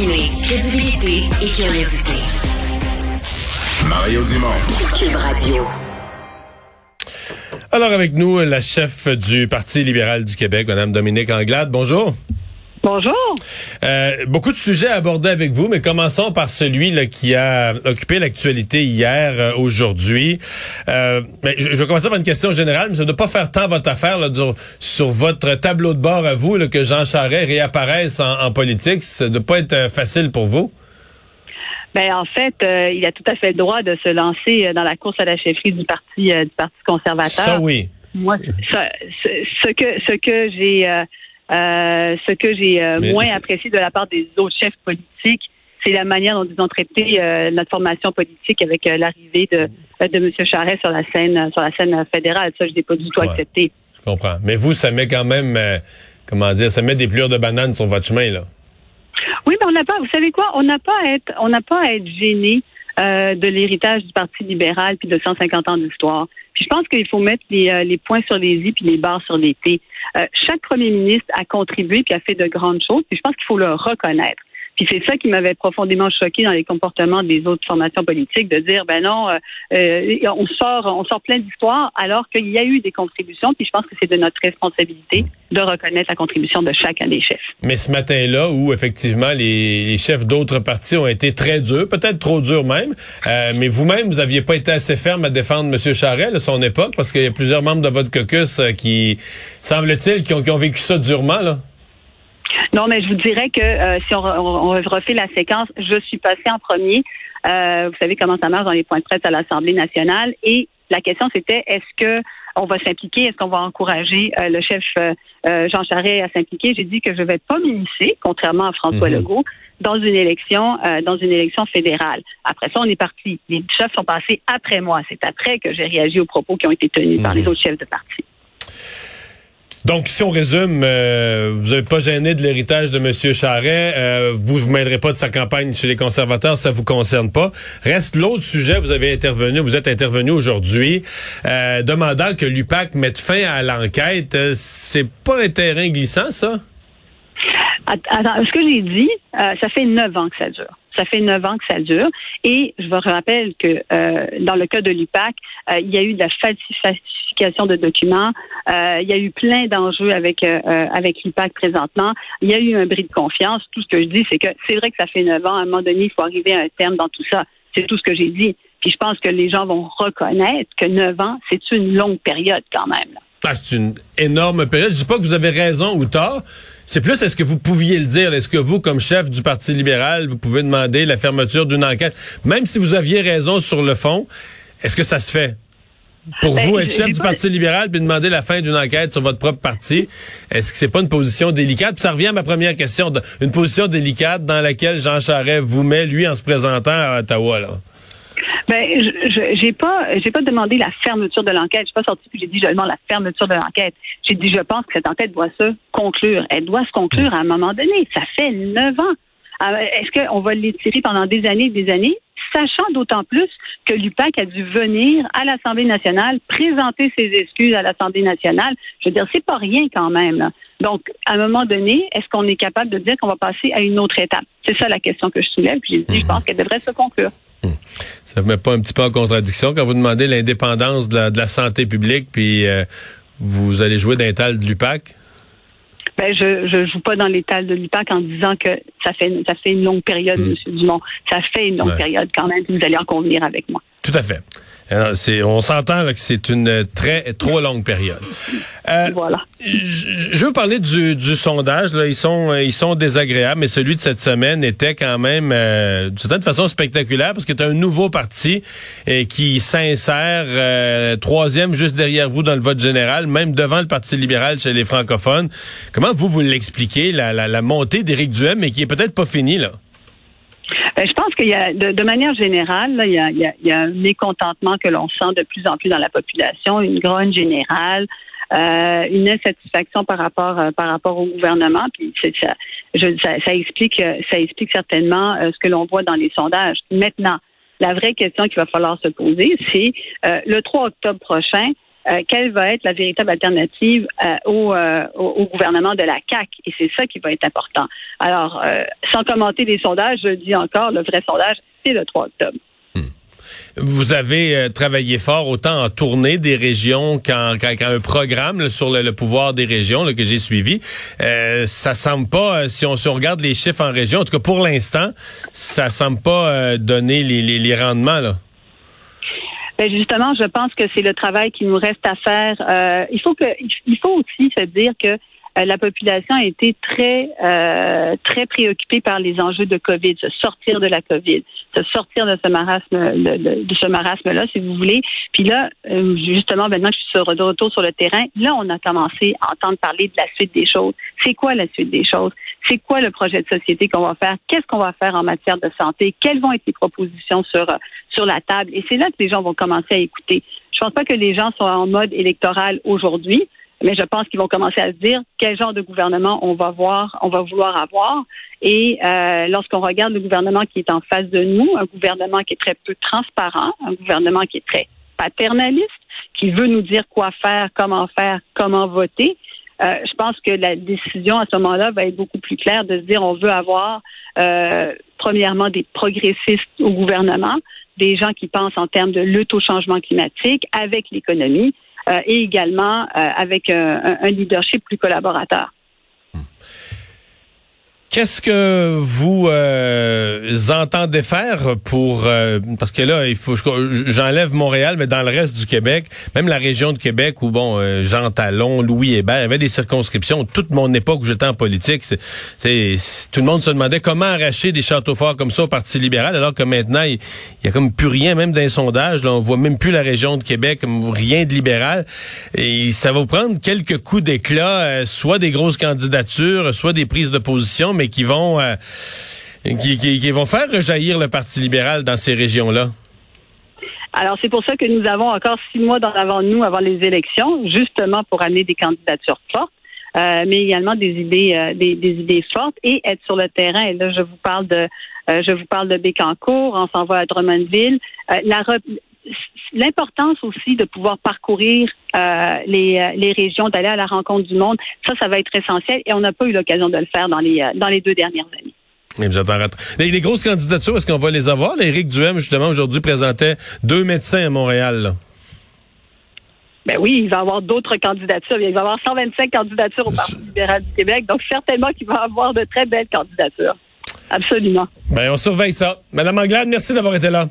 Combiner crédibilité et curiosité. Mario Dumont. Cube Radio. Alors avec nous, la chef du Parti libéral du Québec, Mme Dominique Anglade. Bonjour. Bonjour. Euh, beaucoup de sujets à aborder avec vous, mais commençons par celui là, qui a occupé l'actualité hier, euh, aujourd'hui. Euh, mais je, je, vais commencer par une question générale, mais ça ne doit pas faire tant votre affaire là, sur, sur, votre tableau de bord à vous là, que Jean Charest réapparaisse en, en, politique. Ça ne doit pas être euh, facile pour vous. Ben en fait, euh, il a tout à fait le droit de se lancer dans la course à la chefferie du parti du parti conservateur. Ça oui. Moi, ça, ce, ce que ce que j'ai euh, ce que j'ai euh, moins apprécié de la part des autres chefs politiques, c'est la manière dont ils ont traité euh, notre formation politique avec l'arrivée de, de M. Charest sur la scène sur la scène fédérale. Ça, je n'ai pas du tout ouais, accepté. Je comprends. Mais vous, ça met quand même, comment dire, ça met des plures de banane sur votre chemin, là. Oui, mais on n'a pas, vous savez quoi, on n'a pas à être, on n'a pas à être gêné euh, de l'héritage du Parti libéral puis de 150 ans d'histoire. Puis je pense qu'il faut mettre les, euh, les, points sur les i puis les barres sur les t. Euh, chaque premier ministre a contribué puis a fait de grandes choses. Puis je pense qu'il faut le reconnaître. Puis c'est ça qui m'avait profondément choqué dans les comportements des autres formations politiques, de dire ben non, euh, euh, on sort, on sort plein d'histoires alors qu'il y a eu des contributions. Puis je pense que c'est de notre responsabilité de reconnaître la contribution de chacun des chefs. Mais ce matin-là, où effectivement les, chefs d'autres partis ont été très durs, peut-être trop durs même, euh, mais vous-même vous n'aviez pas été assez ferme à défendre M. Charest, à son époque, parce qu'il y a plusieurs membres de votre caucus qui, semble-t-il, qui ont, qui ont vécu ça durement là. Non, mais je vous dirais que euh, si on, on, refait la séquence, je suis passée en premier. Euh, vous savez comment ça marche dans les points de presse à l'Assemblée nationale. Et la question, c'était est-ce que on va s'impliquer, est-ce qu'on va encourager euh, le chef euh, Jean Charest à s'impliquer? J'ai dit que je vais pas m'immiscer, contrairement à François mm -hmm. Legault, dans une élection, euh, dans une élection fédérale. Après ça, on est parti. Les chefs sont passés après moi. C'est après que j'ai réagi aux propos qui ont été tenus mm -hmm. par les autres chefs de parti. Donc, si on résume, euh, vous n'êtes pas gêné de l'héritage de M. Charret. Euh, vous ne vous mêlerez pas de sa campagne chez les conservateurs, ça vous concerne pas. Reste l'autre sujet, vous avez intervenu, vous êtes intervenu aujourd'hui, euh, demandant que l'UPAC mette fin à l'enquête. C'est pas un terrain glissant, ça? Attends, ce que j'ai dit, ça fait neuf ans que ça dure. Ça fait neuf ans que ça dure. Et je vous rappelle que euh, dans le cas de l'UPAC, euh, il y a eu de la falsification de documents. Euh, il y a eu plein d'enjeux avec avec l'UPAC présentement. Il y a eu un bris de confiance. Tout ce que je dis, c'est que c'est vrai que ça fait neuf ans. À un moment donné, il faut arriver à un terme dans tout ça. C'est tout ce que j'ai dit. Puis je pense que les gens vont reconnaître que neuf ans, c'est une longue période quand même. Ah, c'est une énorme période. Je dis pas que vous avez raison ou tort. C'est plus, est-ce que vous pouviez le dire? Est-ce que vous, comme chef du Parti libéral, vous pouvez demander la fermeture d'une enquête? Même si vous aviez raison sur le fond, est-ce que ça se fait? Pour ben, vous, être chef du Parti libéral puis demander la fin d'une enquête sur votre propre parti, est-ce que c'est pas une position délicate? Puis ça revient à ma première question. Une position délicate dans laquelle Jean Charest vous met, lui, en se présentant à Ottawa, là. Ben, j'ai pas, j'ai pas demandé la fermeture de l'enquête. Je suis pas sortie puis j'ai dit je demande la fermeture de l'enquête. J'ai dit je pense que cette enquête doit se conclure. Elle doit se conclure à un moment donné. Ça fait neuf ans. Est-ce qu'on va l'étirer pendant des années et des années? Sachant d'autant plus que l'UPAC a dû venir à l'Assemblée nationale présenter ses excuses à l'Assemblée nationale. Je veux dire, c'est pas rien quand même. Là. Donc, à un moment donné, est-ce qu'on est capable de dire qu'on va passer à une autre étape? C'est ça la question que je soulève. Puis j'ai dit, je pense qu'elle devrait se conclure. Hum. Ça ne met pas un petit peu en contradiction quand vous demandez l'indépendance de la, de la, santé publique, puis euh, vous allez jouer d'un tal de l'UPAC? Ben, je je joue pas dans l'étal de l'UPAC en disant que ça fait ça fait une longue période, mmh. M. Dumont. Ça fait une longue ouais. période quand même, vous allez en convenir avec moi. Tout à fait. On s'entend que c'est une très trop longue période. Euh, voilà. Je, je veux parler du, du, sondage. Là. Ils sont ils sont désagréables, mais celui de cette semaine était quand même euh, d'une certaine façon spectaculaire parce que c'est un nouveau parti et qui s'insère euh, troisième juste derrière vous dans le vote général, même devant le Parti libéral chez les francophones. Comment vous vous l'expliquez la, la, la montée d'Éric Duhem, mais qui est peut-être pas finie là? Ben, je pense qu'il y a, de, de manière générale, là, il, y a, il, y a, un mécontentement que l'on sent de plus en plus dans la population, une grogne générale, euh, une insatisfaction par rapport euh, par rapport au gouvernement. Puis ça, je, ça, ça, explique ça explique certainement euh, ce que l'on voit dans les sondages. Maintenant, la vraie question qu'il va falloir se poser, c'est euh, le 3 octobre prochain. Euh, quelle va être la véritable alternative euh, au, euh, au, gouvernement de la CAC Et c'est ça qui va être important. Alors, sans commenter les sondages, je dis encore, le vrai sondage, c'est le 3 octobre. Vous avez travaillé fort autant en tournée des régions qu'en un programme sur le, pouvoir des régions que j'ai suivi. Ça semble pas, euh, si on, regarde les chiffres en région, en tout cas pour l'instant, ça semble pas donner les, rendements. Ben justement, je pense que c'est le travail qui nous reste à faire. il faut que, il faut aussi se dire que euh, la population a été très euh, très préoccupée par les enjeux de Covid, se sortir de la Covid, se sortir de ce marasme de, de ce marasme là, si vous voulez. Puis là, euh, justement, maintenant que je suis de retour sur le terrain, là, on a commencé à entendre parler de la suite des choses. C'est quoi la suite des choses? C'est quoi le projet de société qu'on va faire? Qu'est-ce qu'on va faire en matière de santé? Quelles vont être les propositions sur sur la table? Et c'est là que les gens vont commencer à écouter. Je pense pas que les gens sont en mode électoral aujourd'hui mais je pense qu'ils vont commencer à se dire quel genre de gouvernement on va voir, on va vouloir avoir. Et euh, lorsqu'on regarde le gouvernement qui est en face de nous, un gouvernement qui est très peu transparent, un gouvernement qui est très paternaliste, qui veut nous dire quoi faire, comment faire, comment voter. Euh, je pense que la décision à ce moment-là va être beaucoup plus claire de se dire on veut avoir euh, premièrement des progressistes au gouvernement, des gens qui pensent en termes de lutte au changement climatique avec l'économie, euh, et également euh, avec un, un leadership plus collaborateur. Qu'est-ce que vous euh, entendez faire pour euh, parce que là il faut j'enlève Montréal mais dans le reste du Québec même la région de Québec où bon euh, Jean Talon Louis Hébert avait des circonscriptions toute mon époque où j'étais en politique c'est tout le monde se demandait comment arracher des châteaux forts comme ça au Parti libéral alors que maintenant il, y a comme plus rien même d'un sondage là on voit même plus la région de Québec rien de libéral. Et ça va vous prendre quelques coups d'éclat soit des grosses candidatures soit des prises de position mais qui vont euh, qui, vont faire rejaillir le Parti libéral dans ces régions-là? Alors, c'est pour ça que nous avons encore six mois dans avant nous avant les élections, justement pour amener des candidatures fortes, euh, mais également des idées, euh, des, idées fortes et être sur le terrain. Et là, je vous parle de, je vous parle de Bécancourt, on s'en va à Drummondville. la, l'importance aussi de pouvoir parcourir euh, les, euh, les régions, d'aller à la rencontre du monde, ça, ça va être essentiel et on n'a pas eu l'occasion de le faire dans les, euh, dans les deux dernières années. Les, les, grosses candidatures, est-ce qu'on va les avoir? Éric Duhem, justement, aujourd'hui, présentait deux médecins à Montréal. Ben oui, il va y avoir d'autres candidatures. Il va y avoir 125 candidatures au Parti libéral du Québec. Donc, certainement qu'il va y avoir de très belles candidatures. Absolument. Ben, on surveille ça. Madame Anglade, merci d'avoir été là.